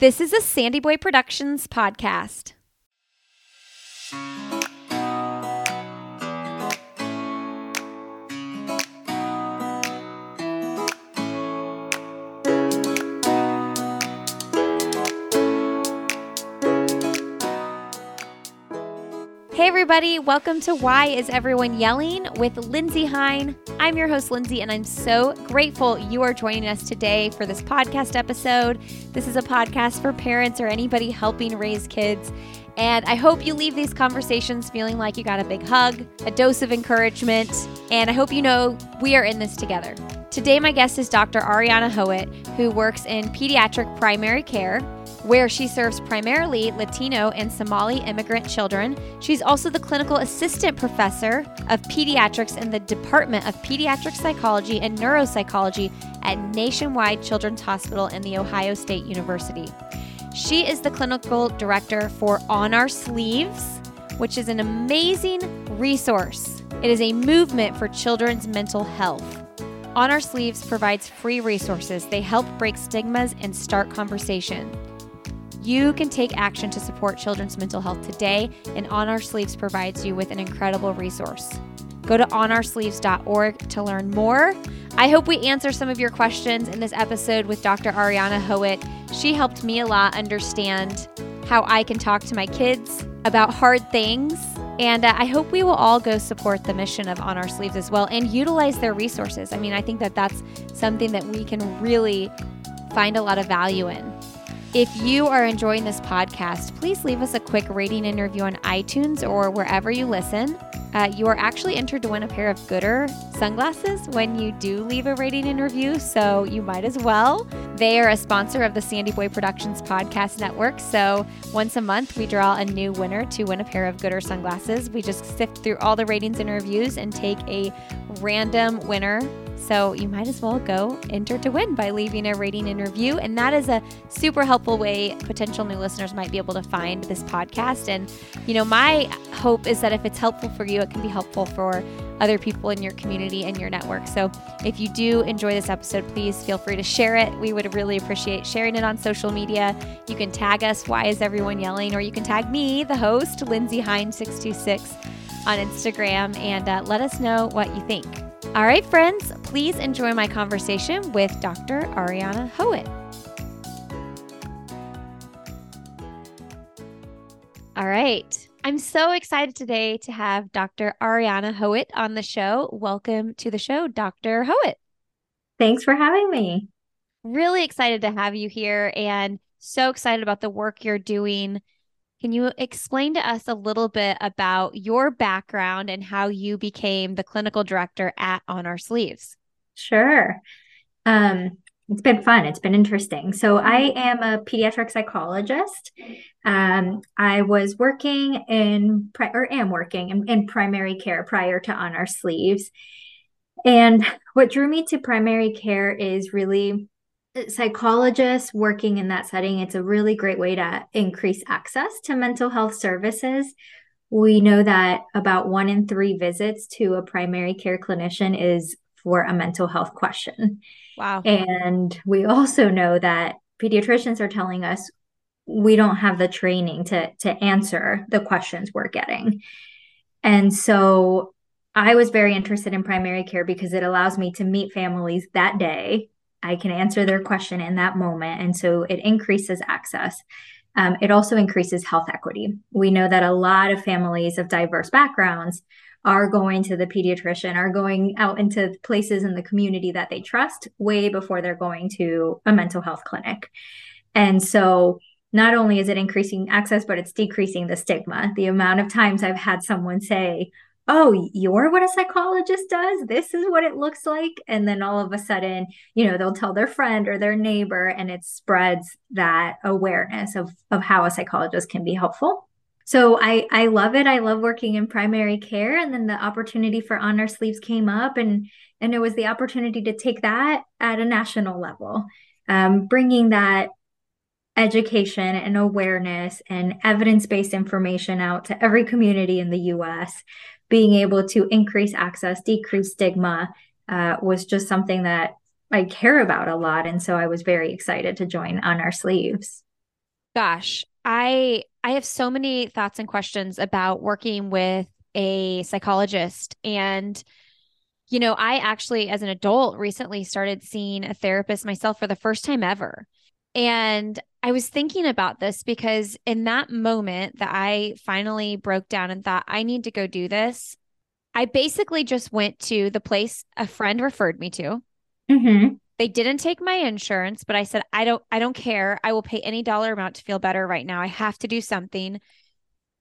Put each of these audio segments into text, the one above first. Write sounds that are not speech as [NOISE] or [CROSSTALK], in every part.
This is a Sandy Boy Productions podcast. Everybody, welcome to Why Is Everyone Yelling with Lindsey Hein. I'm your host, Lindsey, and I'm so grateful you are joining us today for this podcast episode. This is a podcast for parents or anybody helping raise kids. And I hope you leave these conversations feeling like you got a big hug, a dose of encouragement, and I hope you know we are in this together. Today, my guest is Dr. Ariana Hoet, who works in pediatric primary care where she serves primarily Latino and Somali immigrant children. She's also the clinical assistant professor of pediatrics in the Department of Pediatric Psychology and Neuropsychology at Nationwide Children's Hospital in the Ohio State University. She is the clinical director for On Our Sleeves, which is an amazing resource. It is a movement for children's mental health. On Our Sleeves provides free resources. They help break stigmas and start conversation. You can take action to support children's mental health today, and On Our Sleeves provides you with an incredible resource. Go to onoursleeves.org to learn more. I hope we answer some of your questions in this episode with Dr. Ariana Hoet. She helped me a lot understand how I can talk to my kids about hard things. And uh, I hope we will all go support the mission of On Our Sleeves as well and utilize their resources. I mean, I think that that's something that we can really find a lot of value in. If you are enjoying this podcast, please leave us a quick rating and review on iTunes or wherever you listen. Uh, you are actually entered to win a pair of Goodr sunglasses when you do leave a rating and review, so you might as well. They are a sponsor of the Sandy Boy Productions Podcast Network, so once a month we draw a new winner to win a pair of Goodr sunglasses. We just sift through all the ratings and reviews and take a random winner so you might as well go enter to win by leaving a rating and review. And that is a super helpful way potential new listeners might be able to find this podcast. And, you know, my hope is that if it's helpful for you, it can be helpful for other people in your community and your network. So if you do enjoy this episode, please feel free to share it. We would really appreciate sharing it on social media. You can tag us, Why is Everyone Yelling? Or you can tag me, the host, Lindsey Hein626 on Instagram, and uh, let us know what you think. All right, friends, please enjoy my conversation with Dr. Ariana Hoet. All right. I'm so excited today to have Dr. Ariana Hoet on the show. Welcome to the show, Dr. Hoet. Thanks for having me. Really excited to have you here and so excited about the work you're doing can you explain to us a little bit about your background and how you became the clinical director at On Our Sleeves? Sure. Um, it's been fun. It's been interesting. So, I am a pediatric psychologist. Um, I was working in, pri- or am working in, in primary care prior to On Our Sleeves. And what drew me to primary care is really psychologists working in that setting, it's a really great way to increase access to mental health services. We know that about one in three visits to a primary care clinician is for a mental health question. Wow. And we also know that pediatricians are telling us we don't have the training to to answer the questions we're getting. And so I was very interested in primary care because it allows me to meet families that day I can answer their question in that moment. And so it increases access. Um, it also increases health equity. We know that a lot of families of diverse backgrounds are going to the pediatrician, are going out into places in the community that they trust way before they're going to a mental health clinic. And so not only is it increasing access, but it's decreasing the stigma. The amount of times I've had someone say, oh, you're what a psychologist does. This is what it looks like. And then all of a sudden, you know, they'll tell their friend or their neighbor, and it spreads that awareness of, of how a psychologist can be helpful. So I, I love it. I love working in primary care. And then the opportunity for On Our Sleeves came up, and, and it was the opportunity to take that at a national level, um, bringing that education and awareness and evidence based information out to every community in the US being able to increase access, decrease stigma uh, was just something that I care about a lot. And so I was very excited to join on our sleeves. Gosh, I I have so many thoughts and questions about working with a psychologist and you know, I actually as an adult recently started seeing a therapist myself for the first time ever. And I was thinking about this because in that moment that I finally broke down and thought I need to go do this, I basically just went to the place a friend referred me to. Mm-hmm. They didn't take my insurance, but I said, I don't, I don't care. I will pay any dollar amount to feel better right now. I have to do something.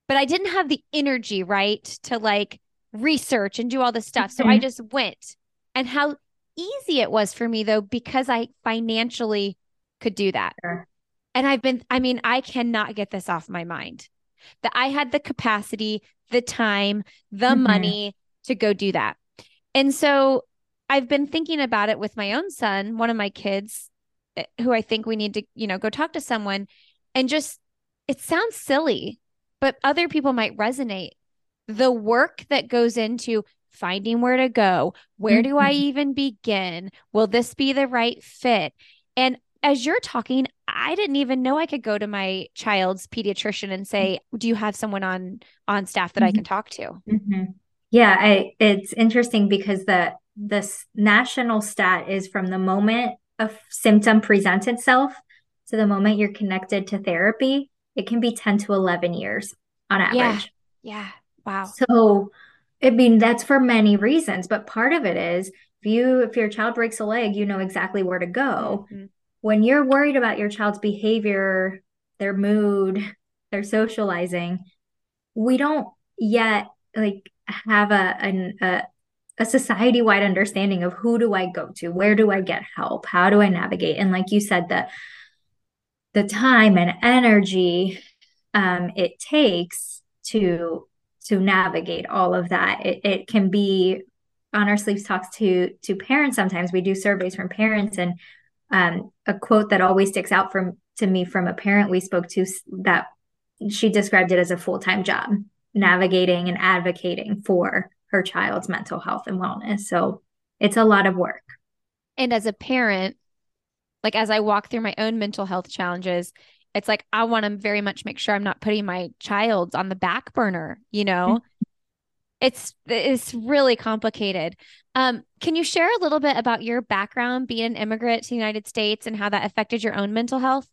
But I didn't have the energy, right, to like research and do all this stuff. So I Mm-hmm. just went. And how easy it was for me though, because I financially could do that. Sure. And I've been, I mean, I cannot get this off my mind that I had the capacity, the time, the Mhm. money to go do that. And so I've been thinking about it with my own son, one of my kids, eh, who I think we need to, you know, go talk to someone and just, it sounds silly, but other people might resonate. The work that goes into finding where to go, where do I Mhm. even begin? Will this be the right fit? And as you're talking, I didn't even know I could go to my child's pediatrician and say, "Do you have someone on on staff that I can talk to?" Mhm. Yeah, I it's interesting because the this national stat is from the moment a symptom presents itself to the moment you're connected to therapy, it can be 10 to 11 years on average. Yeah. Wow. So, I mean, that's for many reasons, but part of it is if you if your child breaks a leg, you know exactly where to go. Mhm. When you're worried about your child's behavior, their mood, their socializing, we don't yet like have a an, a a society-wide understanding of who do I go to, where do I get help, how do I navigate, and like you said, the the time and energy um, it takes to to navigate all of that. It, it can be on our sleeves talks to to parents. Sometimes we do surveys from parents, and um, a quote that always sticks out from to me from a parent we spoke to that she described it as a full time job, navigating and advocating for her child's mental health and wellness. So it's a lot of work. And as a parent, like as I walk through my own mental health challenges, it's like I want to very much make sure I'm not putting my child on the back burner, you know? It's it's really complicated. Um, can you share a little bit about your background being an immigrant to the United States and how that affected your own mental health?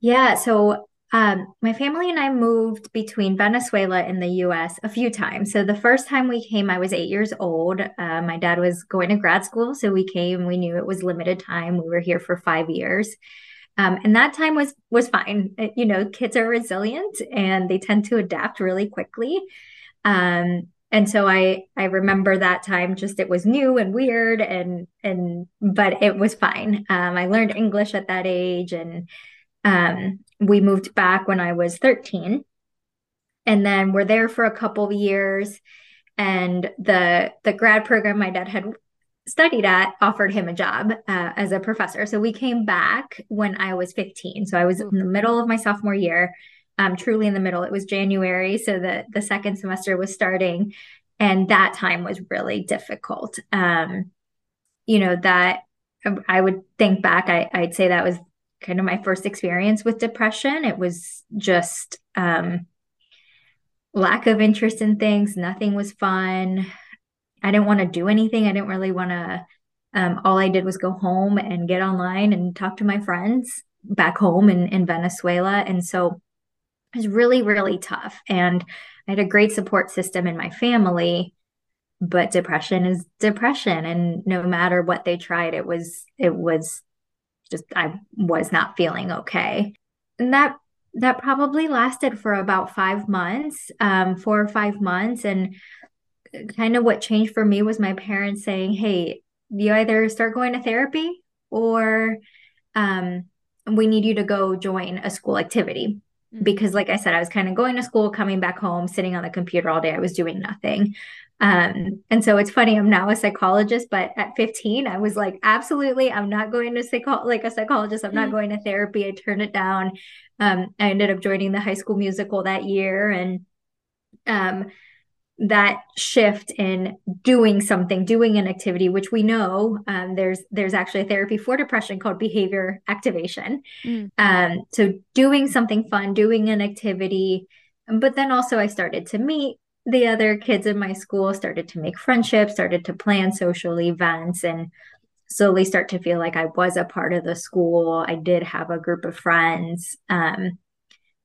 Yeah, so um, my family and I moved between Venezuela and the US a few times. So the first time we came, I was eight years old. Uh, my dad was going to grad school, so we came. We knew it was limited time. We were here for five years. Um, and that time was was fine. It- you know, kids are resilient and they tend to adapt really quickly. Um, and so I I remember that time just it was new and weird and and but it was fine. Um, I learned English at that age and um, we moved back when I was 13 and then we're there for a couple of years and the the grad program my dad had studied at offered him a job uh, as a professor. So we came back when I was 15. So I was in the middle of my sophomore year, um, truly in the middle. It was January, so the the second semester was starting, and that time was really difficult. Um, you know that I would think back, I, I'd say that was kind of my first experience with depression. It was just um, lack of interest in things. Nothing was fun. I didn't want to do anything. I didn't really want to. Um, all I did was go home and get online and talk to my friends back home in, in Venezuela. And so it was really, really tough. And I had a great support system in my family, but depression is depression. And no matter what they tried, it was, it was just, I was not feeling okay. And that, that probably lasted for about five months, um, four or five months. And kind of what changed for me was my parents saying, Hey, you either start going to therapy or um, we need you to go join a school activity. Mm. Because, like I said, I was kind of going to school, coming back home, sitting on the computer all day. I was doing nothing. Um, and so it's funny, I'm now a psychologist, but at 15, I was like, absolutely, I'm not going to psycho like a psychologist. I'm not Mhm. going to therapy. I turned it down. Um, I ended up joining the high school musical that year. And um, that shift in doing something doing an activity which we know um, there's there's actually a therapy for depression called behavior activation mm. um, so doing something fun doing an activity but then also i started to meet the other kids in my school started to make friendships started to plan social events and slowly start to feel like i was a part of the school i did have a group of friends um,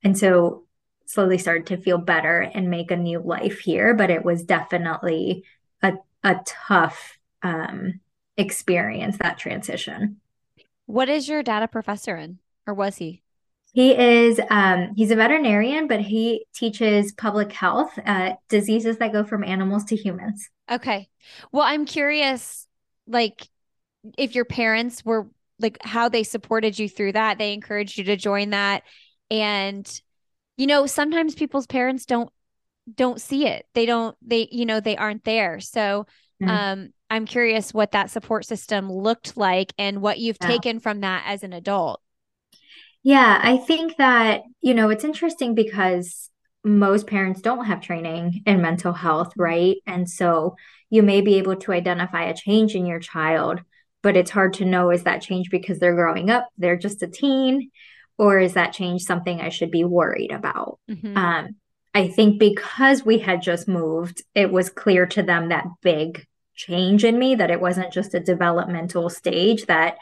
and so slowly started to feel better and make a new life here. But it was definitely a, a tough um, experience, that transition. What is your dad a professor in, or was he? He is um, he's a veterinarian, but he teaches public health, uh, diseases that go from animals to humans. Okay. Well, I'm curious, like, if your parents were like how they supported you through that, they encouraged you to join that, and you know sometimes people's parents don't don't see it they don't they you know they aren't there so mm-hmm. um i'm curious what that support system looked like and what you've yeah. taken from that as an adult yeah i think that you know it's interesting because most parents don't have training in mental health right and so you may be able to identify a change in your child but it's hard to know is that change because they're growing up they're just a teen or is that change something I should be worried about? Mm-hmm. Um, I think because we had just moved, it was clear to them that big change in me, that it wasn't just a developmental stage, that,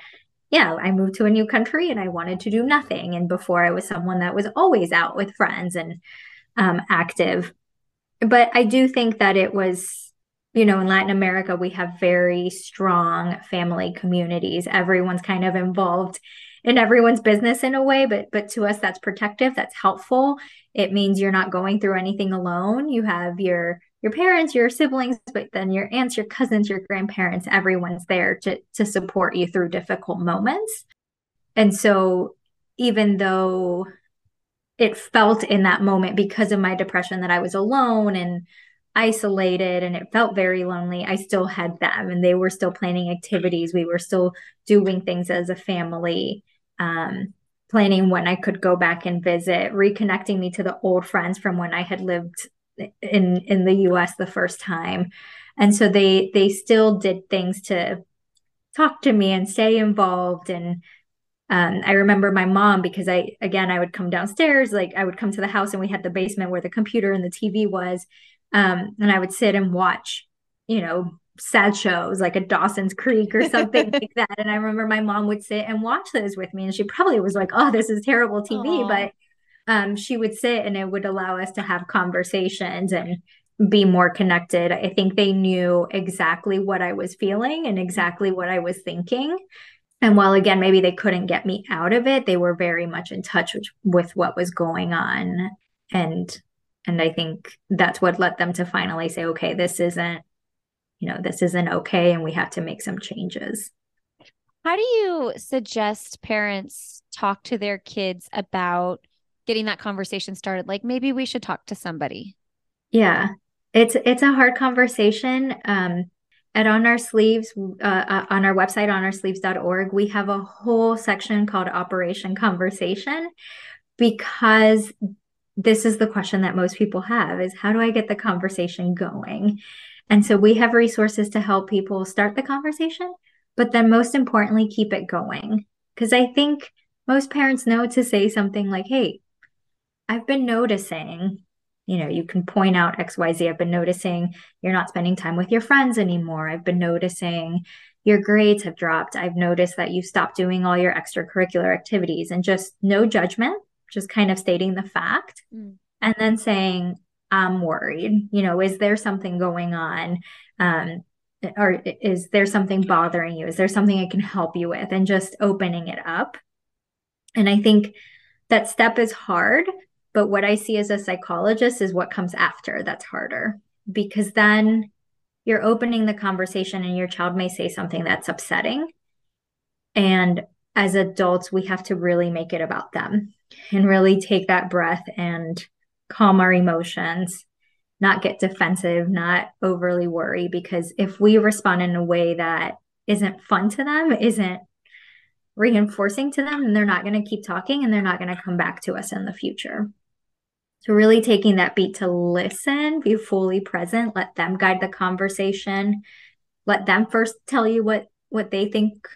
yeah, I moved to a new country and I wanted to do nothing. And before I was someone that was always out with friends and um, active. But I do think that it was, you know, in Latin America, we have very strong family communities. Everyone's kind of involved in everyone's business in a way but but to us that's protective that's helpful. It means you're not going through anything alone. You have your your parents your siblings but then your aunts your cousins your grandparents everyone's there to to support you through difficult moments. And so even though it felt in that moment because of my depression that I was alone and isolated and it felt very lonely, I still had them and they were still planning activities. We were still doing things as a family um, planning when I could go back and visit, reconnecting me to the old friends from when I had lived in in the US the first time. And so they they still did things to talk to me and stay involved and um, I remember my mom because I again I would come downstairs like I would come to the house and we had the basement where the computer and the TV was um, and I would sit and watch you know sad shows like a Dawson's Creek or something [LAUGHS] like that. And I remember my mom would sit and watch those with me, and she probably was like, "Oh, this is terrible TV," Aww. but um, she would sit and it would allow us to have conversations and be more connected. I think they knew exactly what I was feeling and exactly what I was thinking. And while again, maybe they couldn't get me out of it, they were very much in touch with, with what was going on. And and I think that's what led them to finally say, okay, this isn't you know, this isn't okay and we have to make some changes. How do you suggest parents talk to their kids about getting that conversation started? Like maybe we should talk to somebody. Yeah. It's it's a hard conversation. Um at on our sleeves uh, uh, on our website onoursleeves.org we have a whole section called operation conversation because this is the question that most people have is how do i get the conversation going and so we have resources to help people start the conversation, but then most importantly, keep it going. Because I think most parents know to say something like, hey, I've been noticing, you know, you can point out XYZ. I've been noticing you're not spending time with your friends anymore. I've been noticing your grades have dropped. I've noticed that you stopped doing all your extracurricular activities and just no judgment, just kind of stating the fact. Mm. And then saying, I'm worried. You know, is there something going on? Um, or is there something bothering you? Is there something I can help you with? And just opening it up. And I think that step is hard, but what I see as a psychologist is what comes after that's harder because then you're opening the conversation and your child may say something that's upsetting. And as adults, we have to really make it about them and really take that breath and calm our emotions, not get defensive, not overly worry. Because if we respond in a way that isn't fun to them, isn't reinforcing to them, then they're not going to keep talking and they're not going to come back to us in the future. So, really taking that beat to listen, be fully present, let them guide the conversation, let them first tell you what what they think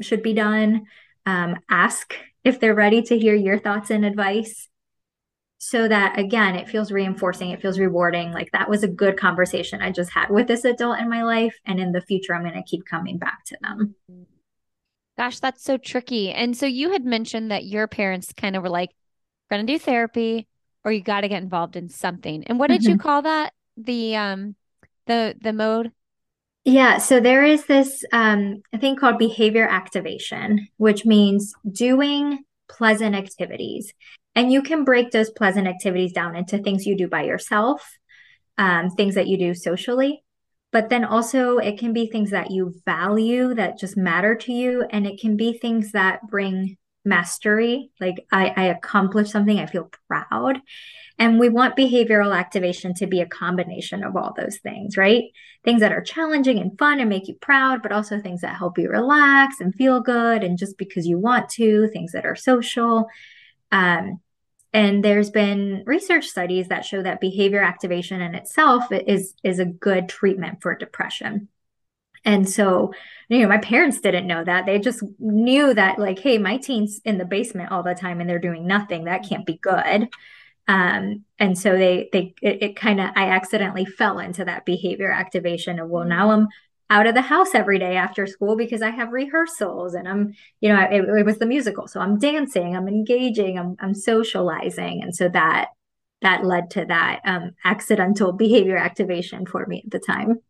should be done. Um, ask if they're ready to hear your thoughts and advice so that again it feels reinforcing it feels rewarding. Like that was a good conversation i just had with this adult in my life and in the future i'm going to keep coming back to them. Gosh that's so tricky. And so you had mentioned that your parents kind of were like we're going to do therapy or you got to get involved in something. And what did mm-hmm. you call that? The um the the mode? Yeah, so there is this um, thing called behavior activation, which means doing pleasant activities. And you can break those pleasant activities down into things you do by yourself, um, things that you do socially, but then also it can be things that you value that just matter to you. And it can be things that bring mastery. Like I, I accomplished something, I feel proud. And we want behavioral activation to be a combination of all those things, right? Things that are challenging and fun and make you proud, but also things that help you relax and feel good and just because you want to, things that are social. Um, and there's been research studies that show that behavior activation in itself is is a good treatment for depression. And so, you know, my parents didn't know that. They just knew that, like, hey, my teen's in the basement all the time and they're doing nothing. That can't be good. Um, and so they they it, it kind of I accidentally fell into that behavior activation of well now I'm out of the house every day after school because I have rehearsals and I'm you know it, it was the musical so I'm dancing I'm engaging I'm I'm socializing and so that that led to that um, accidental [LAUGHS] behavior activation for me at the time.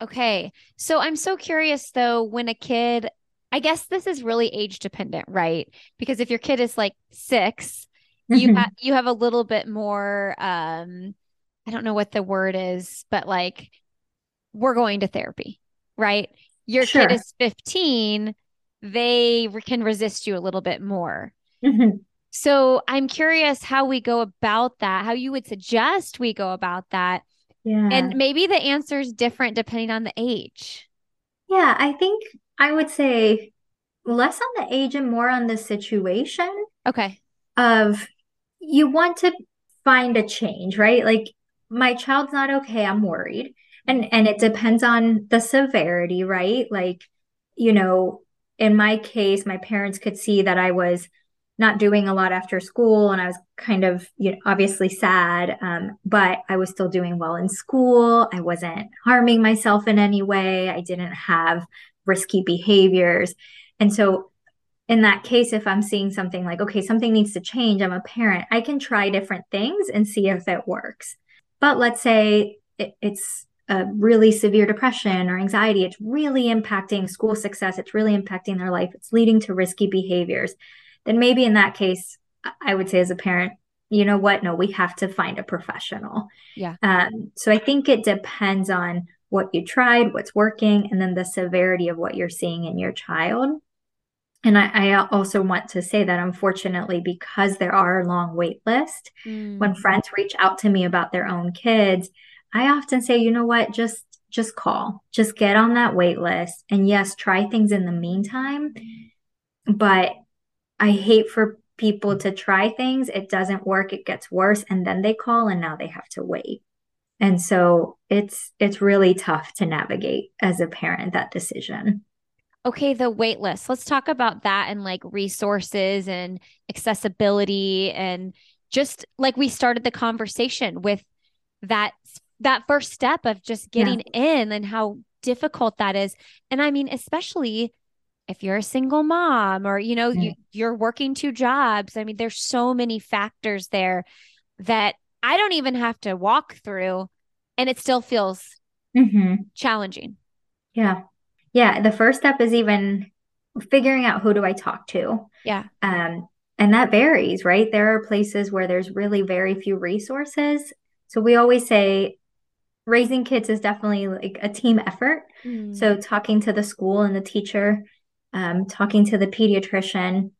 Okay. So I'm so curious though, when a kid, I guess this is really age dependent, right? Because if your kid is like six you have you have a little bit more um I don't know what the word is, but like we're going to therapy, right? Your sure. kid is 15, they can resist you a little bit more. Mm-hmm. So I'm curious how we go about that, how you would suggest we go about that. Yeah. And maybe the answer is different depending on the age. Yeah, I think I would say less on the age and more on the situation. Okay. Of you want to find a change, right? Like my child's not okay, I'm worried. And and it depends on the severity, right? Like, you know, in my case, my parents could see that I was not doing a lot after school and I was kind of, you know, obviously sad, um, but I was still doing well in school. I wasn't harming myself in any way. I didn't have risky behaviors. And so in that case, if I'm seeing something like, okay, something needs to change, I'm a parent, I can try different things and see if it works. But let's say it, it's a really severe depression or anxiety, it's really impacting school success, it's really impacting their life, it's leading to risky behaviors. Then maybe in that case, I would say as a parent, you know what? No, we have to find a professional. Yeah. Um, so I think it depends on what you tried, what's working, and then the severity of what you're seeing in your child. And I, I, also want to say that unfortunately, because there are long wait lists, mm. when friends reach out to me about their own kids, I often say, you know what, just just call, just get on that wait list. And yes, try things in the meantime. But I hate for people to try things, it doesn't work, it gets worse, and then they call and now they have to wait. And so it's it's really tough to navigate as a parent that decision. Okay, the wait list. Let's talk about that and like resources and accessibility and just like we started the conversation with that that first step of just getting yeah. in and how difficult that is. And I mean, especially if you're a single mom or you know, you, you're working two jobs. I mean, there's so many factors there that I don't even have to walk through and it still feels mm-hmm. challenging. Yeah yeah the first step is even figuring out who do i talk to yeah um and that varies right there are places where there's really very few resources so we always say raising kids is definitely like a team effort. Mm. so talking to the school and the teacher um, talking to the pediatrician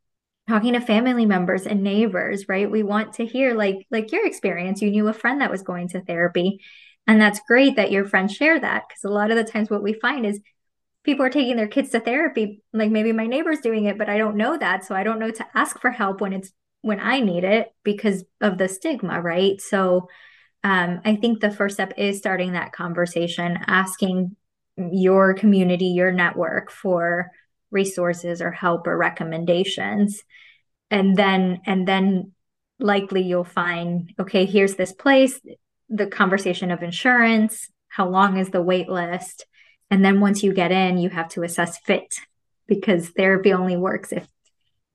talking to family members and neighbors right? We want to hear like like your experience. You knew a friend that was going to therapy. And that's great that your friends share that because a lot of the times what we find is people are taking their kids to therapy. Like maybe my neighbor's doing it but i don't know that. So i don't know to ask for help when it's when I need it because of the stigma, right? So um, I think the first step is starting that conversation, asking your community, your network for resources or help or recommendations. And then, and then likely you'll find, okay, here's this place, the conversation of insurance, how long is the wait list? And then once you get in, you have to assess fit because therapy only works if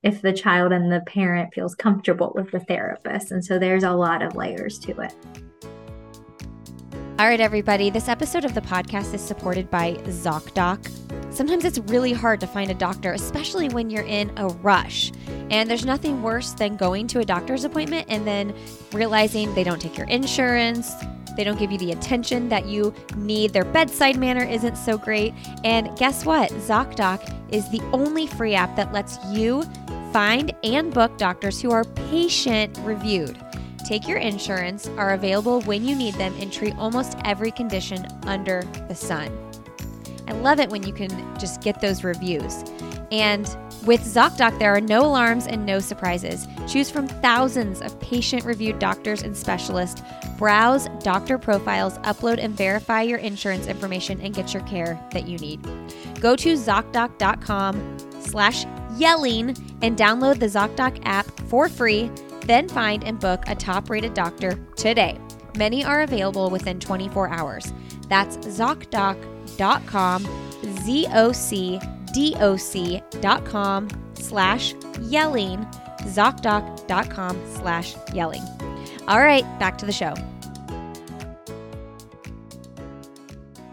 if the child and the parent feels comfortable with the therapist. And so there's a lot of layers to it. All right, everybody, this episode of the podcast is supported by ZocDoc. Sometimes it's really hard to find a doctor, especially when you're in a rush. And there's nothing worse than going to a doctor's appointment and then realizing they don't take your insurance, they don't give you the attention that you need. Their bedside manner isn't so great. And guess what? ZocDoc is the only free app that lets you find and book doctors who are patient reviewed. Take Your Insurance are available when you need them and treat almost every condition under the sun. I love it when you can just get those reviews. And with ZocDoc, there are no alarms and no surprises. Choose from thousands of patient reviewed doctors and specialists. Browse doctor profiles, upload and verify your insurance information, and get your care that you need. Go to ZocDoc.com slash yelling and download the ZocDoc app for free. Then find and book a top rated doctor today. Many are available within 24 hours. That's ZocDoc.com, Z O C D O C.com slash yelling, ZocDoc.com slash yelling. All right, back to the show.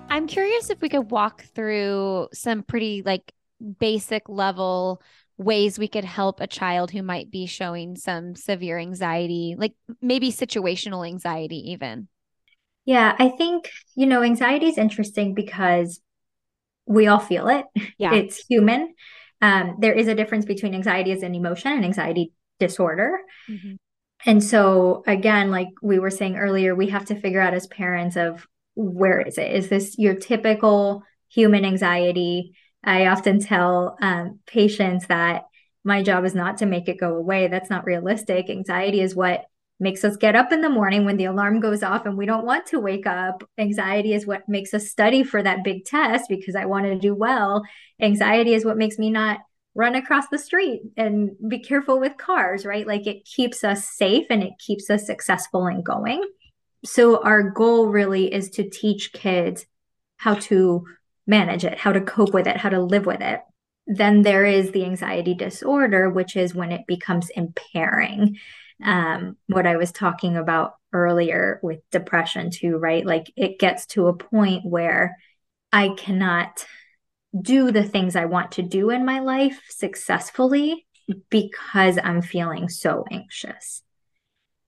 I'm curious if we could walk through some pretty like basic level ways we could help a child who might be showing some severe anxiety, like maybe situational anxiety, even? Yeah, I think, you know, anxiety is interesting because we all feel it. Yeah. It's human. Um, there is a difference between anxiety as an emotion and anxiety disorder. Mm-hmm. And so, again, like we were saying earlier, we have to figure out as parents of where is it? Is this your typical human anxiety? I often tell um, patients that my job is not to make it go away. That's not realistic. Anxiety is what makes us get up in the morning when the alarm goes off and we don't want to wake up. Anxiety is what makes us study for that big test because I want to do well. Anxiety is what makes me not run across the street and be careful with cars, right? Like it keeps us safe and it keeps us successful and going. So, our goal really is to teach kids how to manage it, how to cope with it, how to live with it. Then there is the anxiety disorder, which is when it becomes impairing. Um, what I was talking about earlier with depression, too, right? Like it gets to a point where I cannot do the things I want to do in my life successfully because I'm feeling so anxious.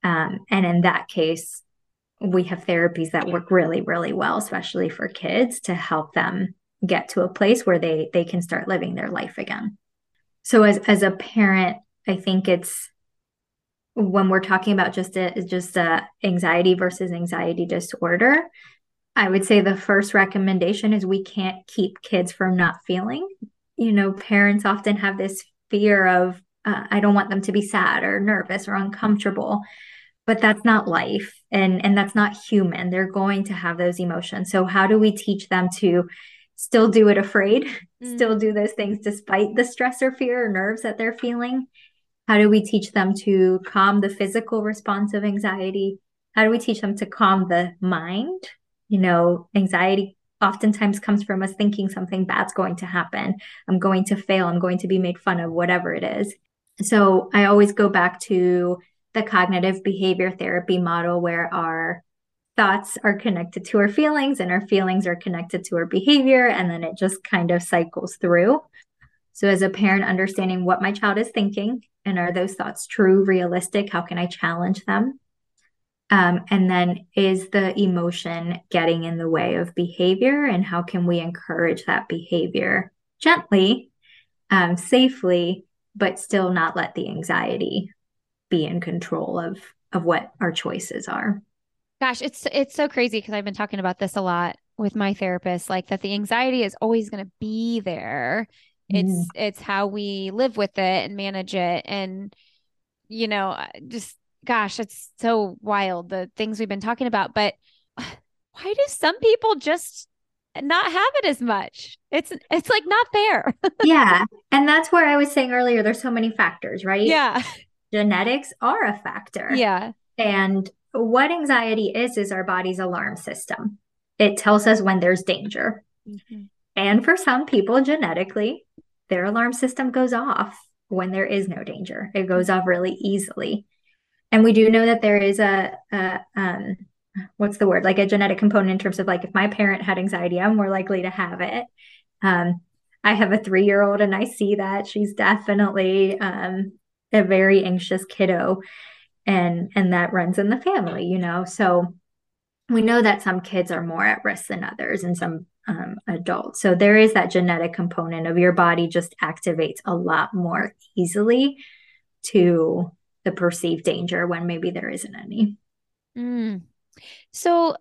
Um, and in that case, we have therapies that work really really well especially for kids to help them get to a place where they they can start living their life again. So as as a parent i think it's when we're talking about just a, just a anxiety versus anxiety disorder i would say the first recommendation is we can't keep kids from not feeling. You know parents often have this fear of uh, i don't want them to be sad or nervous or uncomfortable but that's not life and and that's not human. They're going to have those emotions. So how do we teach them to still do it afraid [LAUGHS] mm. still do those things despite the stress or fear or nerves that they're feeling? How do we teach them to calm the physical response of anxiety? How do we teach them to calm the mind? You know anxiety oftentimes comes from us thinking something bad's going to happen. I'm going to fail. I'm going to be made fun of whatever it is. So i always go back to the cognitive behavior therapy model where our thoughts are connected to our feelings and our feelings are connected to our behavior and then it just kind of cycles through. So as a parent understanding what my child is thinking and are those thoughts true realistic? How can i challenge them? Um, and then is the emotion getting in the way of behavior and how can we encourage that behavior gently um, safely but still not let the anxiety be in control of of what our choices are. Gosh, it's it's so crazy because I've been talking about this a lot with my therapist like that the anxiety is always going to be there. It's mm. it's how we live with it and manage it and you know, just gosh, it's so wild the things we've been talking about. But [SIGHS] why do some people just not have it as much? It's it's like not fair. [LAUGHS] yeah. And that's where I was saying earlier, there's so many factors, right? Yeah. Genetics are a factor. Yeah. And what anxiety is, is our body's alarm system. It tells us when there's danger. Mm-hmm. And for some people, genetically, their alarm system goes off when there is no danger. It goes off really easily. And we do know that there is a, a um, what's the word, like a genetic component in terms of like if my parent had anxiety, I'm more likely to have it. Um, I have a three year old and I see that she's definitely um, a very anxious kiddo and and that runs in the family you know? So we know that some kids are more at risk than others and some um, adults. So there is that genetic component of your body just activates a lot more easily to the perceived danger when maybe there isn't any. Mm. so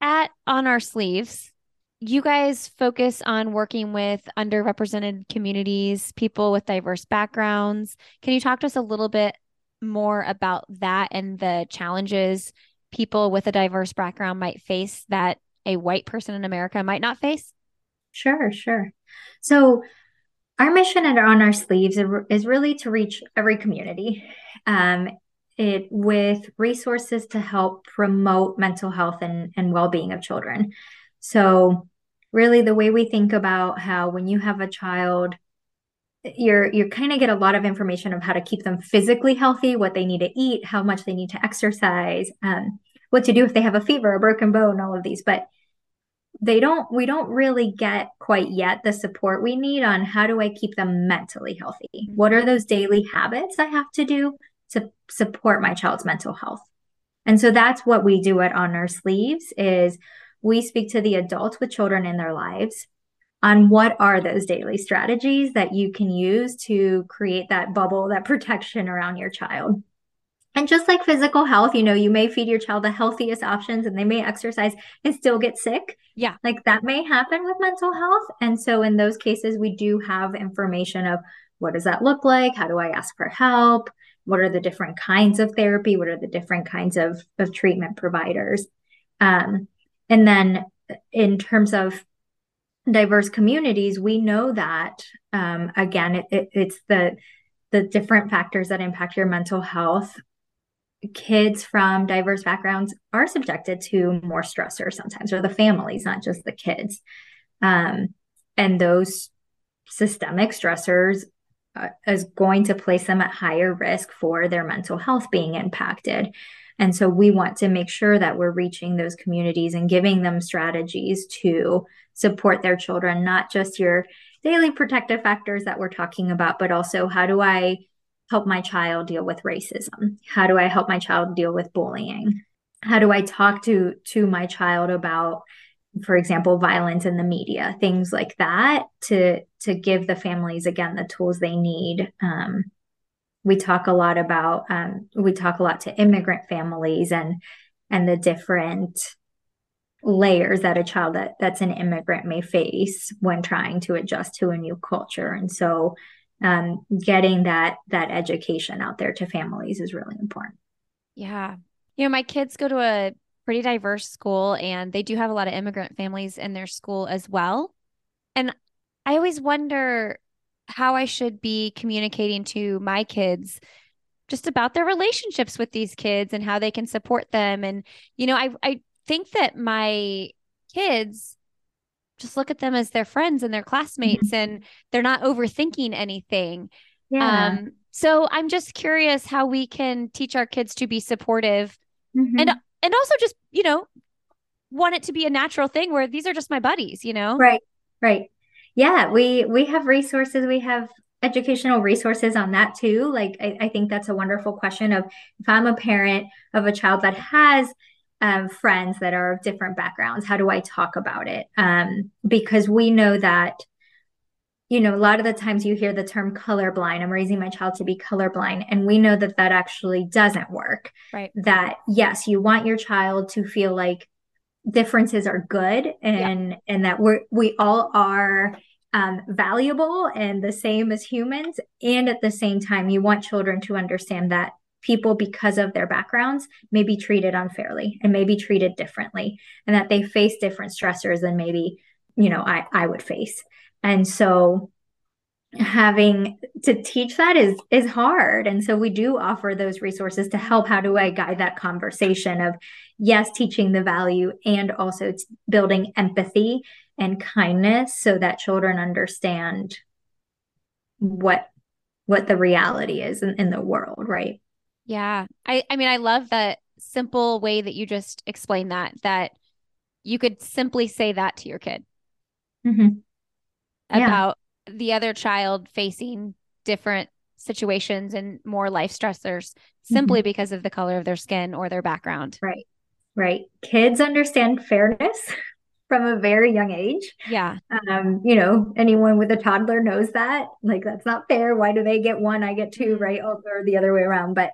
at on our sleeves you guys focus on working with underrepresented communities people with diverse backgrounds can you talk to us a little bit more about that and the challenges people with a diverse background might face that a white person in America might not face? Sure, sure. So, our mission at On Our Sleeves is really to reach every community um, it, with resources to help promote mental health and, and well being of children. So, really, the way we think about how when you have a child you're you kind of get a lot of information of how to keep them physically healthy, what they need to eat, how much they need to exercise, um, what to do if they have a fever, a broken bone, all of these. But they don't we don't really get quite yet the support we need on how do I keep them mentally healthy? What are those daily habits I have to do to support my child's mental health? And so that's what we do at On Our Sleeves is we speak to the adults with children in their lives on what are those daily strategies that you can use to create that bubble, that protection around your child. And just like physical health, you know, you may feed your child the healthiest options and they may exercise and still get sick. Yeah. Like that may happen with mental health. And so in those cases, we do have information of what does that look like? How do I ask for help? What are the different kinds of therapy? What are the different kinds of, of treatment providers? Um, and then in terms of diverse communities, we know that um, again, it, it, it's the the different factors that impact your mental health. Kids from diverse backgrounds are subjected to more stressors sometimes, or the families, not just the kids. Um, and those systemic stressors uh, is going to place them at higher risk for their mental health being impacted. And so we want to make sure that we're reaching those communities and giving them strategies to support their children, not just your daily protective factors that we're talking about, but also how do I help my child deal with racism? How do I help my child deal with bullying? How do I talk to to my child about for example violence in the media things like that to to give the families again the tools they need um, we talk a lot about um, we talk a lot to immigrant families and and the different layers that a child that that's an immigrant may face when trying to adjust to a new culture. And so um, getting that that education out there to families is really important. Yeah. You know my kids go to a pretty diverse school and they do have a lot of immigrant families in their school as well. And i always wonder how i should be communicating to my kids just about their relationships with these kids and how they can support them and you know i i think that my kids just look at them as their friends and their classmates mm-hmm. and they're not overthinking anything. Yeah. Um, so I'm just curious how we can teach our kids to be supportive mm-hmm. and and also just, you know, want it to be a natural thing where these are just my buddies, you know? Right. Right. Yeah, we we have resources, we have educational resources on that too. Like I, I think that's a wonderful question of if I'm a parent of a child that has um, friends that are of different backgrounds? How do I talk about it? Um, because we know that, you know, a lot of the times you hear the term colorblind. I'm raising my child to be colorblind. And we know that that actually doesn't work. Right. That, yes, you want your child to feel like differences are good and yeah. and that we're we all are um, valuable and the same as humans. And at the same time you want children to understand that people because of their backgrounds may be treated unfairly and may be treated differently and that they face different stressors than maybe you know i i would face. And so having to teach that is is hard. And so we do offer those resources to help. How do i guide that conversation of yes teaching the value and also building empathy and kindness so that children understand what what the reality is in, in the world right yeah i i mean i love that simple way that you just explained that that you could simply say that to your kid mm-hmm. about the other child facing different situations and more life stressors simply mm-hmm. because of the color of their skin or their background. Right. Right. Kids understand fairness [LAUGHS] from a very young age. Yeah. Um, you know, anyone with a toddler knows that. Like that's not fair. Why do they get one? I get two, right? Or the other way around. But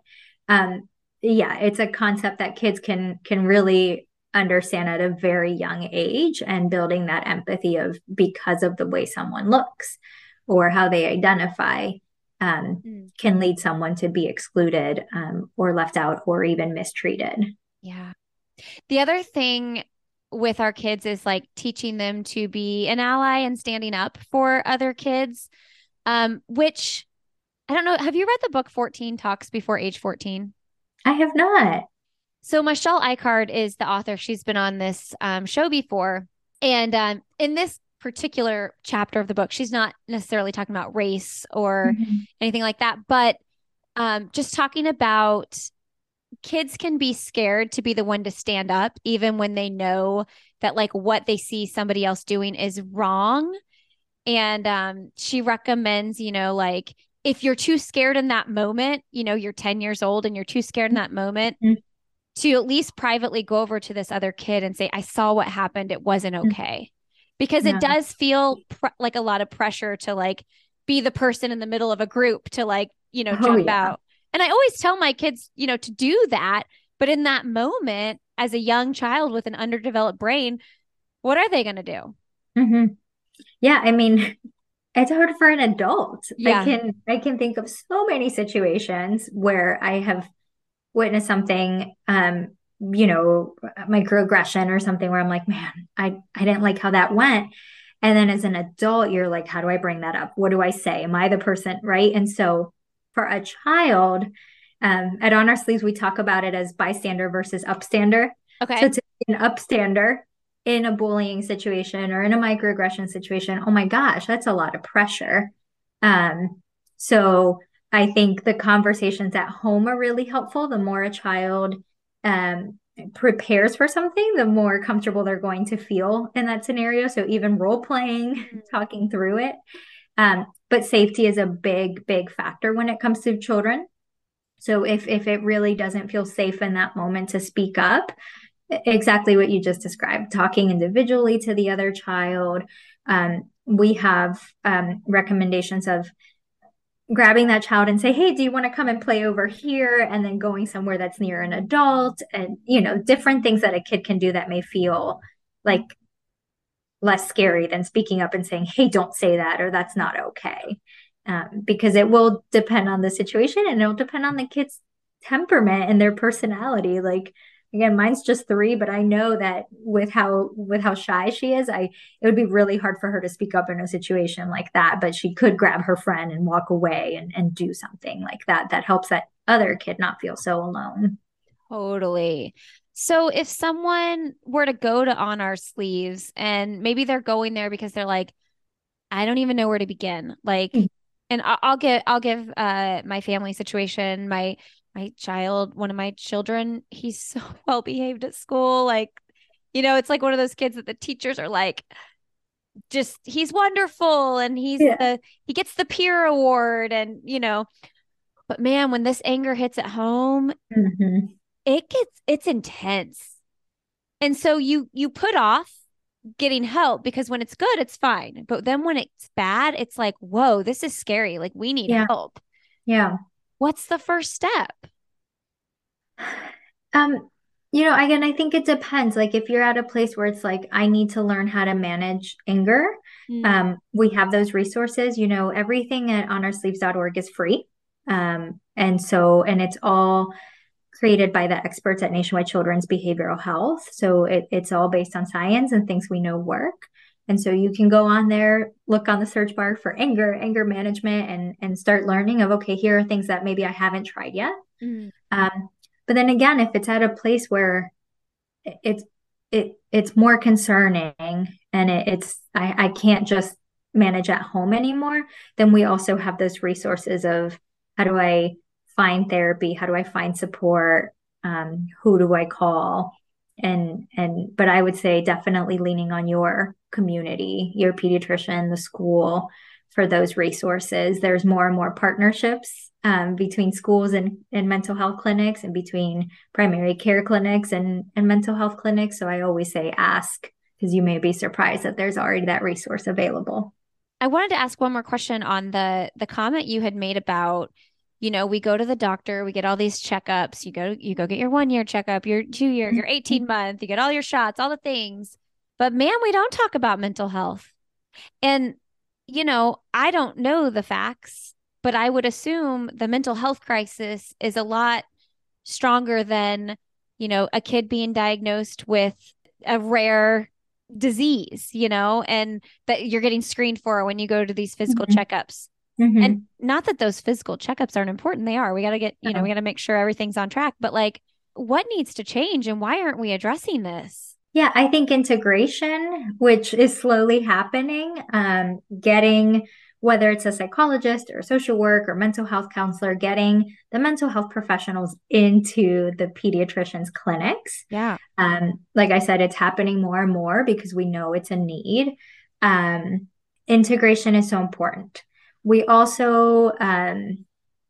um yeah, it's a concept that kids can can really understand at a very young age and building that empathy of because of the way someone looks or how they identify um, mm. can lead someone to be excluded um, or left out or even mistreated. Yeah. The other thing with our kids is like teaching them to be an ally and standing up for other kids, um, which I don't know. Have you read the book 14 Talks Before Age 14? I have not. So Michelle Icard is the author. She's been on this um, show before, and um, in this particular chapter of the book, she's not necessarily talking about race or mm-hmm. anything like that, but um, just talking about kids can be scared to be the one to stand up, even when they know that like what they see somebody else doing is wrong. And um, she recommends, you know, like if you're too scared in that moment, you know, you're 10 years old and you're too scared in that moment, mm-hmm to at least privately go over to this other kid and say, I saw what happened. It wasn't mm. okay. Because yeah. it does feel pr- like a lot of pressure to like be the person in the middle of a group to like, you know, oh, jump yeah. out. And I always tell my kids, you know, to do that. But in that moment, as a young child with an underdeveloped brain, what are they going to do? Mm-hmm. Yeah. I mean, it's hard for an adult. Yeah. I can I can think of so many situations where I have witness something um you know microaggression or something where i'm like man i i didn't like how that went and then as an adult you're like how do i bring that up what do i say am i the person right and so for a child um, at on our sleeves we talk about it as bystander versus upstander okay so to be an upstander in a bullying situation or in a microaggression situation oh my gosh that's a lot of pressure um so I think the conversations at home are really helpful. The more a child um, prepares for something, the more comfortable they're going to feel in that scenario. So even role playing, mm-hmm. talking through it. Um, but safety is a big, big factor when it comes to children. So if if it really doesn't feel safe in that moment to speak up, exactly what you just described, talking individually to the other child. Um, we have um, recommendations of grabbing that child and say, Hey, do you want to come and play over here? And then going somewhere that's near an adult and, you know, different things that a kid can do that may feel like less scary than speaking up and saying, Hey, don't say that, or that's not okay. Um, because it will depend on the situation and it'll depend on the kid's temperament and their personality. Like, again mine's just three but i know that with how with how shy she is i it would be really hard for her to speak up in a situation like that but she could grab her friend and walk away and, and do something like that that helps that other kid not feel so alone totally so if someone were to go to on our sleeves and maybe they're going there because they're like i don't even know where to begin like mm. and I'll, I'll get i'll give uh my family situation my my child, one of my children, he's [LAUGHS] so well behaved at school. Like, you know, it's like one of those kids that the teachers are like, just he's wonderful and he's yeah. the he gets the peer award and you know but man when this anger hits at home mm-hmm. It gets it's intense and so you you put off getting help because when it's good it's fine but then when it's bad it's like whoa this is scary like we need yeah. help yeah what's the first step? [SIGHS] Um, you know, again, I think it depends. Like if you're at a place where it's like, I need to learn how to manage anger, mm. um, we have those resources. You know, everything at onoursleeves.org is free. Um, and so, and it's all created by the experts at Nationwide Children's Behavioral Health. So it, it's all based on science and things we know work. And so you can go on there, look on the search bar for anger, anger management, and and start learning of okay, here are things that maybe I haven't tried yet. Mm. Um, but then again, if it's at a place where it's it it's more concerning and it, it's I, I can't just manage at home anymore, then we also have those resources of how do I find therapy? How do I find support? Um, who do I call? And and but I would say definitely leaning on your community, your pediatrician, the school for those resources. There's more and more partnerships um, between schools and, and mental health clinics and between primary care clinics and, and mental health clinics. So I always say ask because you may be surprised that there's already that resource available. I wanted to ask one more question on the the comment you had made about you know, we go to the doctor, we get all these checkups. You go, you go get your one year checkup, your two year, your 18 month, you get all your shots, all the things. But man, we don't talk about mental health. And, you know, I don't know the facts, but I would assume the mental health crisis is a lot stronger than, you know, a kid being diagnosed with a rare disease, you know, and that you're getting screened for when you go to these physical mm-hmm. checkups. Mm-hmm. And not that those physical checkups aren't important. They are. We got to get, you know, we got to make sure everything's on track. But like, what needs to change and why aren't we addressing this? Yeah, I think integration, which is slowly happening, um, getting whether it's a psychologist or social work or mental health counselor, getting the mental health professionals into the pediatricians' clinics. Yeah. Um, like I said, it's happening more and more because we know it's a need. Um, integration is so important. We also um,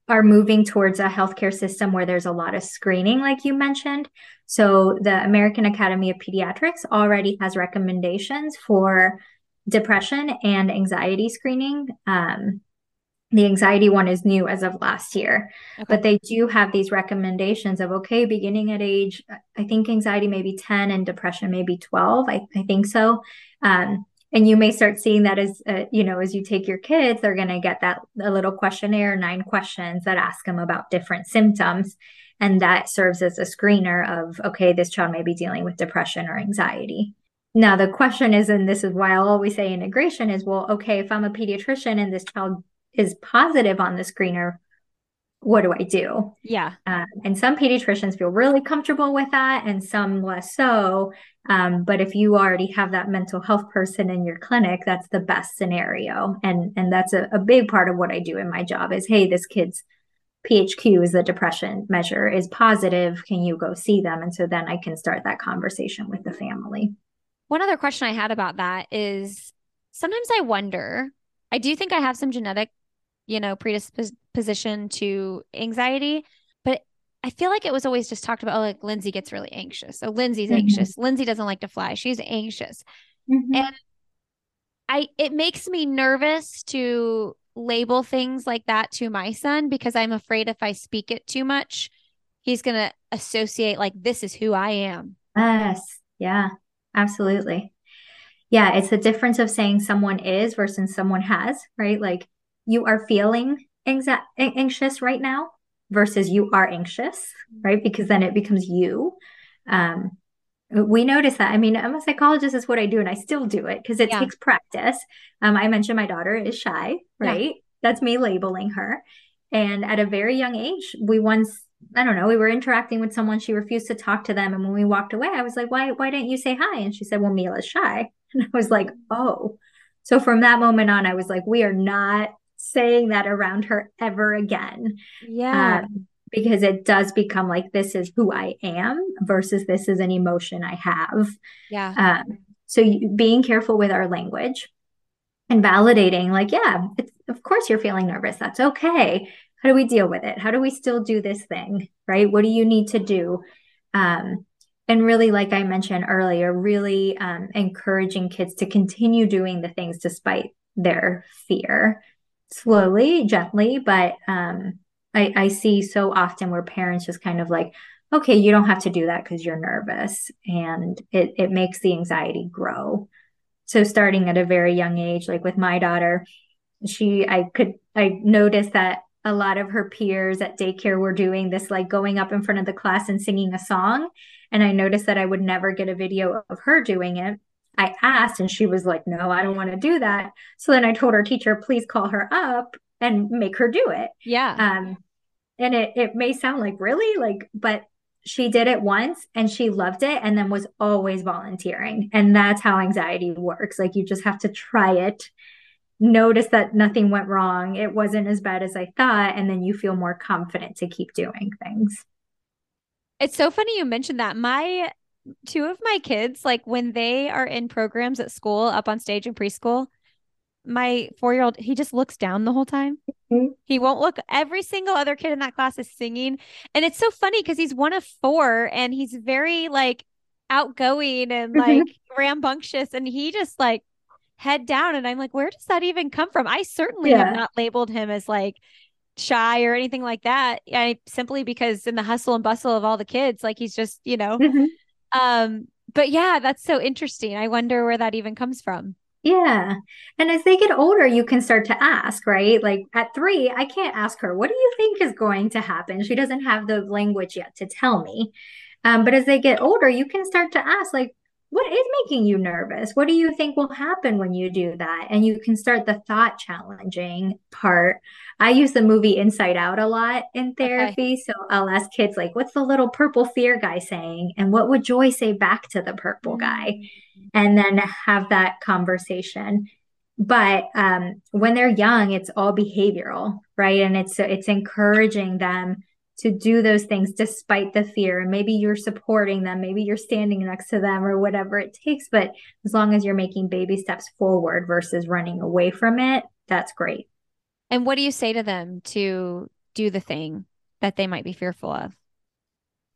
are moving towards a healthcare system where there's a lot of screening, like you mentioned. So, the American Academy of Pediatrics already has recommendations for depression and anxiety screening. Um, the anxiety one is new as of last year, okay. but they do have these recommendations of okay, beginning at age, I think anxiety maybe 10 and depression maybe 12. I, I think so. Um, and you may start seeing that as uh, you know as you take your kids they're going to get that a little questionnaire nine questions that ask them about different symptoms. And that serves as a screener of okay this child may be dealing with depression or anxiety. Now the question is and this is why i'll always say integration is well okay if i'm a pediatrician and this child is positive on the screener what do I do? Yeah. Um, and some pediatricians feel really comfortable with that and some less so. Um, but if you already have that mental health person in your clinic, that's the best scenario. And, and that's a, a big part of what I do in my job is, hey, this kid's PHQ is the depression measure is positive. Can you go see them? And so then I can start that conversation with the family. One other question I had about that is sometimes I wonder, I do think I have some genetic you know, predisposition to anxiety. But I feel like it was always just talked about, oh, like Lindsey gets really anxious. So Lindsey's mm-hmm. anxious. Lindsey doesn't like to fly. She's anxious. Mm-hmm. And I it makes me nervous to label things like that to my son because I'm afraid if I speak it too much, he's gonna associate like this is who I am. Yes. Yeah. Absolutely. Yeah, it's the difference of saying someone is versus someone has, right? Like you are feeling anxi- anxious right now versus you are anxious, right? Because then it becomes you. Um, we notice that. I mean, I'm a psychologist, is what I do, and I still do it because it yeah. takes practice. Um, I mentioned my daughter is shy, right? Yeah. That's me labeling her. And at a very young age, we once, I don't know, we were interacting with someone, she refused to talk to them. And when we walked away, I was like, why, why didn't you say hi? And she said, Well, Mila's shy. [LAUGHS] And I was like, Oh. So from that moment on, I was like, we are not saying that around her ever again. Yeah. Um, because it does become like this is who I am versus this is an emotion I have. Yeah. Um, so you, being careful with our language and validating, like, yeah, of course you're feeling nervous. That's okay. How do we deal with it? How do we still do this thing? Right? What do you need to do? Um, and really, like I mentioned earlier, really um, encouraging kids to continue doing the things despite their fear slowly, gently, but um, I, I see so often where parents just kind of like, okay, you don't have to do that because you're nervous. And it, it makes the anxiety grow. So starting at a very young age, like with my daughter, she, I could, I noticed that a lot of her peers at daycare were doing this, like going up in front of the class and singing a song. And I noticed that I would never get a video of her doing it. I asked, and she was like, No, I don't want to do that. So then I told her teacher, please call her up and make her do it. Yeah. Um, and it it may sound like really like, but she did it once and she loved it and then was always volunteering. And that's how anxiety works. Like you just have to try it, notice that nothing went wrong, it wasn't as bad as I thought, and then you feel more confident to keep doing things. It's so funny you mentioned that. My two of my kids, like when they are in programs at school, up on stage in preschool, my four year old, he just looks down the whole time. Mm-hmm. He won't look. Every single other kid in that class is singing. And it's so funny because he's one of four and he's very like outgoing and mm-hmm. like rambunctious. And he just like head down. And I'm like, where does that even come from? I certainly yeah. have not labeled him as like shy or anything like that. I simply because in the hustle and bustle of all the kids, like he's just, you know. Mm-hmm. Um, but yeah, that's so interesting. I wonder where that even comes from. Yeah. And as they get older, you can start to ask, right? Like at three, I can't ask her, what do you think is going to happen? She doesn't have the language yet to tell me. Um, but as they get older, you can start to ask, like, what is making you nervous? What do you think will happen when you do that? And you can start the thought challenging part. I use the movie Inside Out a lot in therapy. Okay. So I'll ask kids, like, what's the little purple fear guy saying? And what would Joy say back to the purple guy? Mm-hmm. And then have that conversation. But um, when they're young, it's all behavioral, right? And it's it's encouraging them to do those things despite the fear. And maybe you're supporting them, maybe you're standing next to them or whatever it takes. But as long as you're making baby steps forward versus running away from it, that's great. And what do you say to them to do the thing that they might be fearful of?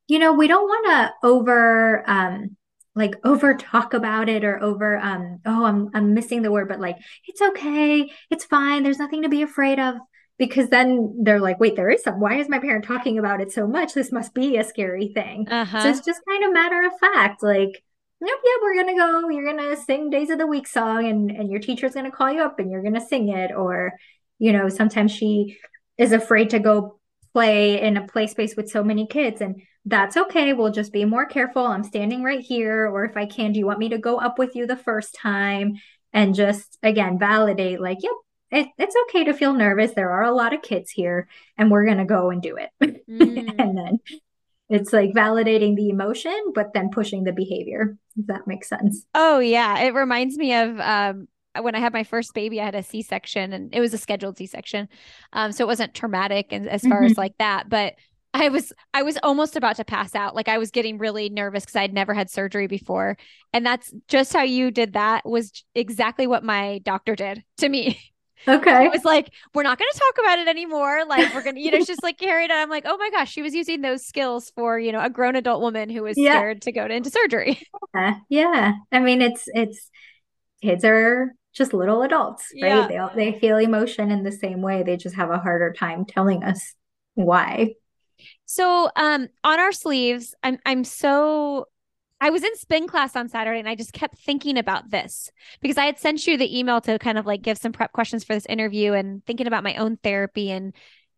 You know, we don't want to over um like [LAUGHS] over talk about it or over um oh I'm I'm missing the word but like it's okay, it's fine, there's nothing to be afraid of because then they're like, wait, there is some. Why is my parent talking about it so much? This must be a scary thing. Uh-huh. So it's just kind of matter of fact, like, yep, yep, we're gonna go. You're gonna sing Days of the Week song, and and your teacher's gonna call you up, and you're gonna sing it. Or, you know, sometimes she is afraid to go play in a play space with so many kids, and that's okay. We'll just be more careful. I'm standing right here, or if I can, do you want me to go up with you the first time? And just again validate, like, yep, it, it's okay to feel nervous. There are a lot of kids here, and we're going to go and do it. [LAUGHS] Mm. and then it's like validating the emotion, but then pushing the behavior. If that makes sense. Oh, yeah. It reminds me of um, when I had my first baby, I had a C section and it was a scheduled C section. Um, so it wasn't traumatic and as far mm-hmm. as like that, but I was I was almost about to pass out. Like I was getting really nervous because I'd never had surgery before. And that's just how you did that was exactly what my doctor did to me. [LAUGHS] Okay. It was like, we're not going to talk about it anymore. Like, we're going to, you know, it's just like carried on. I'm like, oh my gosh, she was using those skills for, you know, a grown adult woman who was yeah. scared to go into surgery. [LAUGHS] Yeah. yeah. I mean, it's, it's, kids are just little adults, right? Yeah. They, they feel emotion in the same way. They just have a harder time telling us why. So, um, on our sleeves, I'm, I'm so I was in spin class on Saturday and I just kept thinking about this because I had sent you the email to kind of like give some prep questions for this interview and thinking about my own therapy and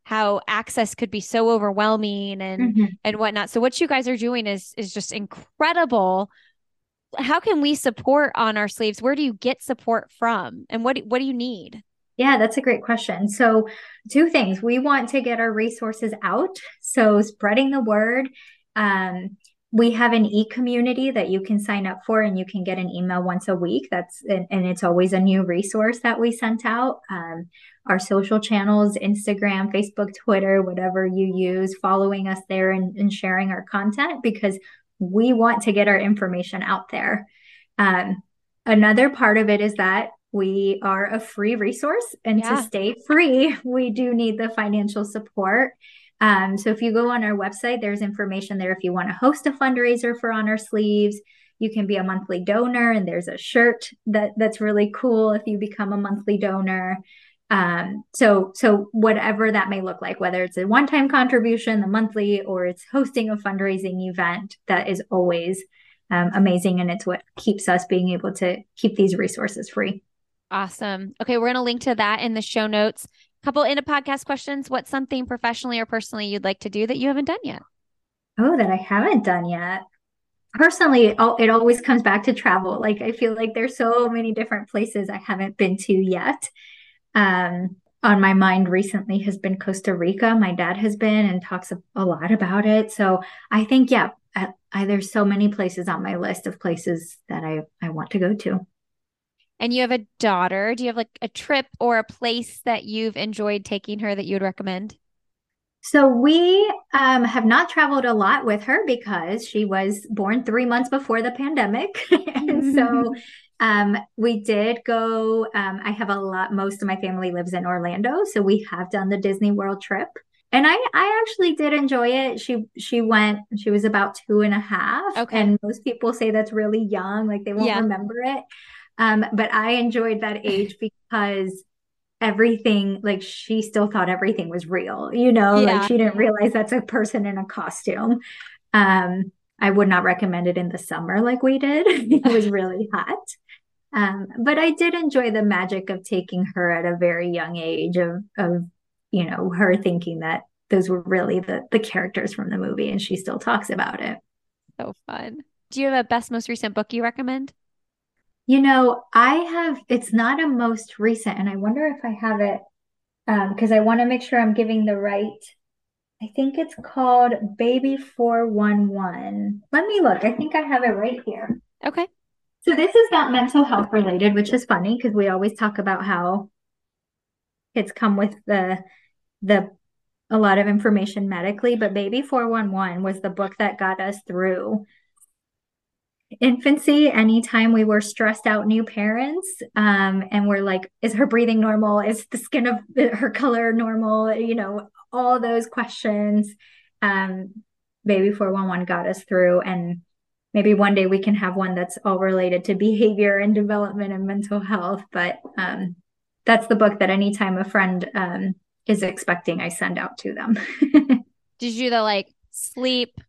how access could be so overwhelming and mm-hmm. and whatnot. So what you guys are doing is is just incredible. How can we support on our sleeves? Where do you get support from? And what what do you need? Yeah, that's a great question. So, two things. We want to get our resources out. So, spreading the word. Um, we have an e-community that you can sign up for and you can get an email once a week. That's and, and it's always a new resource that we sent out. Um, our social channels instagram facebook twitter whatever you use following us there and, and sharing our content because we want to get our information out there. Um, another part of it is that we are a free resource and yeah. to stay free we do need the financial support um, so if you go on our website, there's information there if you want to host a fundraiser for On Our Sleeves. You can be a monthly donor, and there's a shirt that that's really cool if you become a monthly donor. Um, so so whatever that may look like, whether it's a one-time contribution, the monthly, or it's hosting a fundraising event, that is always um, amazing, and it's what keeps us being able to keep these resources free. Awesome. Okay, we're going to link to that in the show notes couple into podcast questions. What's something professionally or personally you'd like to do that you haven't done yet? Oh, that I haven't done yet. Personally, it always comes back to travel. Like I feel like there's so many different places I haven't been to yet. Um, on my mind recently has been Costa Rica. My dad has been and talks a, a lot about it. So I think, yeah, I, I, there's so many places on my list of places that I, I want to go to. And you have a daughter. Do you have like a trip or a place that you've enjoyed taking her that you would recommend? So we um, have not traveled a lot with her because she was born three months before the pandemic. [LAUGHS] and so [LAUGHS] um, we did go. Um, I have a lot, most of my family lives in Orlando. So we have done the Disney World trip. And I, I actually did enjoy it. She she went, she was about two and a half. Okay. And most people say that's really young, like they won't yeah. remember it. Um, but I enjoyed that age [LAUGHS] because everything like she still thought everything was real you know? Yeah. like she didn't realize that's a person in a costume. Um i would not recommend it in the summer like we did. [LAUGHS] It was [LAUGHS] really hot. Um but i did enjoy the magic of taking her at a very young age of of you know her thinking that those were really the the characters from the movie and she still talks about it. So fun. Do you have a best most recent book you recommend you know, I have, it's not a most recent, and I wonder if I have it because um, I want to make sure I'm giving the right. I think it's called Baby 411. Let me look. I think I have it right here. Okay. So this is not mental health related, which is funny because we always talk about how kids come with the the a lot of information medically, but Baby 411 was the book that got us through infancy anytime we were stressed out new parents um, and we're like is her breathing normal? Is the skin of her color normal? You know all those questions um, baby 411 got us through and maybe one day we can have one that's all related to behavior and development and mental health but um, that's the book that anytime a friend um, is expecting i send out to them. [LAUGHS] Did you the like sleep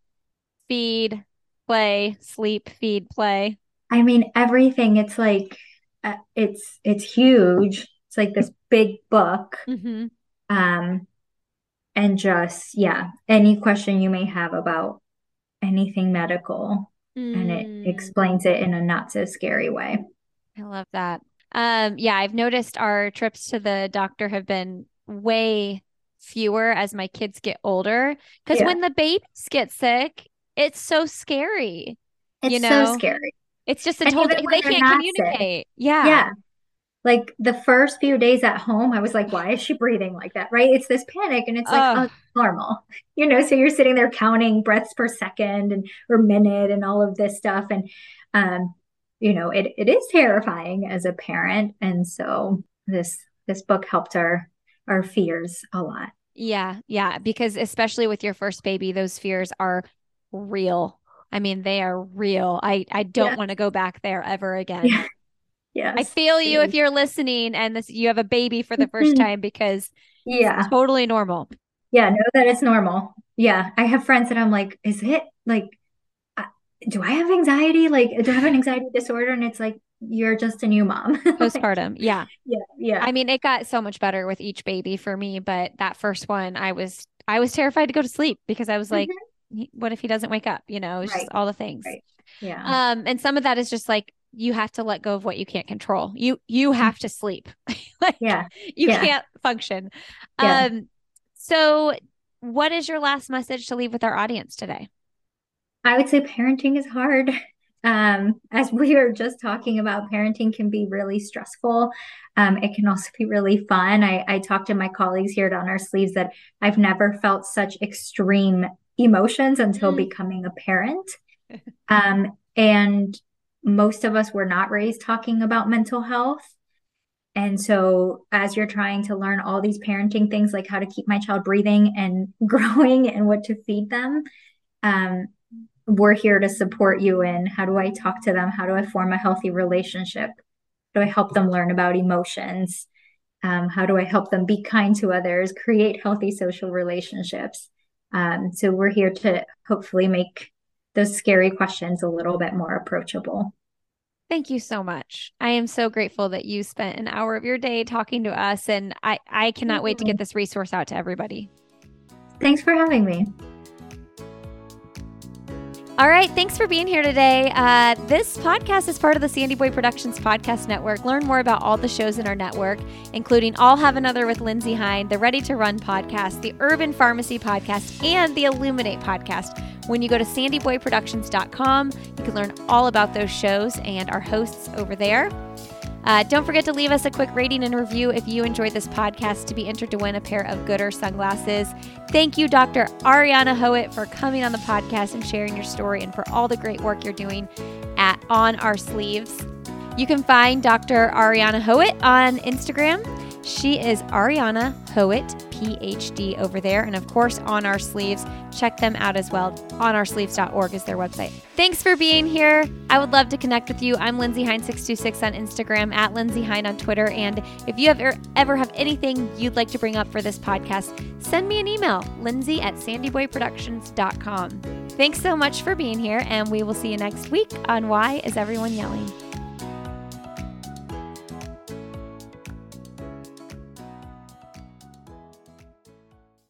feed play, sleep, feed, play? I mean, everything. It's like uh, it's it's huge. It's like this big book. Mm-hmm. Um, and just yeah, any question you may have about anything medical, mm. and it mm. explains it in a not so scary way. I love that. Um, yeah, I've noticed our trips to the doctor have been way fewer as my kids get older because yeah. when the babies get sick it's so scary. It's you know? so scary. It's just a total they can't communicate. Sick, yeah. Yeah. Like the first few days at home, I was like, why is she breathing like that? Right. It's this panic and it's like, oh, normal. You know, so you're sitting there counting breaths per second and or minute and all of this stuff. And um, you know, it it is terrifying as a parent. And so this this book helped our our fears a lot. Yeah, yeah, because especially with your first baby, those fears are real. I mean, they are real. I I don't yeah. want to go back there ever again. Yeah. Yes. I feel you if you're listening and this you have a baby for the first time because yeah, totally normal. Yeah, know that it's normal. Yeah, I have friends that I'm like, is it like do I have anxiety? Like, do I have an anxiety disorder? And it's like, you're just a new mom. [LAUGHS] Postpartum. Yeah. Yeah. Yeah. I mean, it got so much better with each baby for me, but that first one, I was, I was terrified to go to sleep because I was like, mm-hmm what if he doesn't wake up? You know, it's right. just all the things. Right. Yeah. Um, and some of that is just like you have to let go of what you can't control. You you mm-hmm. have to sleep. [LAUGHS] like yeah. you yeah. can't function. Yeah. Um so what is your last message to leave with our audience today? I would say parenting is hard. [LAUGHS] Um, as we were just talking about, parenting can be really stressful. Um, it can also be really fun. I, I talked to my colleagues here at On Our Sleeves that I've never felt such extreme emotions until mm. becoming a parent. [LAUGHS] Um, and most of us were not raised talking about mental health. And so, as you're trying to learn all these parenting things, like how to keep my child breathing and [LAUGHS] growing and what to feed them, um, we're here to support you in how do I talk to them? How do I form a healthy relationship? How do I help them learn about emotions? Um, how do I help them be kind to others, create healthy social relationships? Um, so we're here to hopefully make those scary questions a little bit more approachable. Thank you so much. I am so grateful that you spent an hour of your day talking to us, and I, I cannot wait to get this resource out to everybody. Thanks for having me. All right. Thanks for being here today. Uh, this podcast is part of the Sandy Boy Productions Podcast Network. Learn more about all the shows in our network, including I'll Have Another with Lindsey Hein, the Ready to Run podcast, the Urban Pharmacy podcast, and the Illuminate podcast. When you go to sandyboyproductions.com, you can learn all about those shows and our hosts over there. Uh, don't forget to leave us a quick rating and review if you enjoyed this podcast to be entered to win a pair of Goodr sunglasses. Thank you, Dr. Ariana Hoet, for coming on the podcast and sharing your story and for all the great work you're doing at On Our Sleeves. You can find Dr. Ariana Hoet on Instagram. She is Ariana Hoet PhD over there. And of course, on our sleeves, check them out as well. OnOurSleeves.org is their website. Thanks for being here. I would love to connect with you. I'm Lindsey Hein626 on Instagram, at Lindsey Hein on Twitter. And if you ever, ever have anything you'd like to bring up for this podcast, send me an email, lindsey at sandyboyproductions.com. Thanks so much for being here, and we will see you next week on Why Is Everyone Yelling?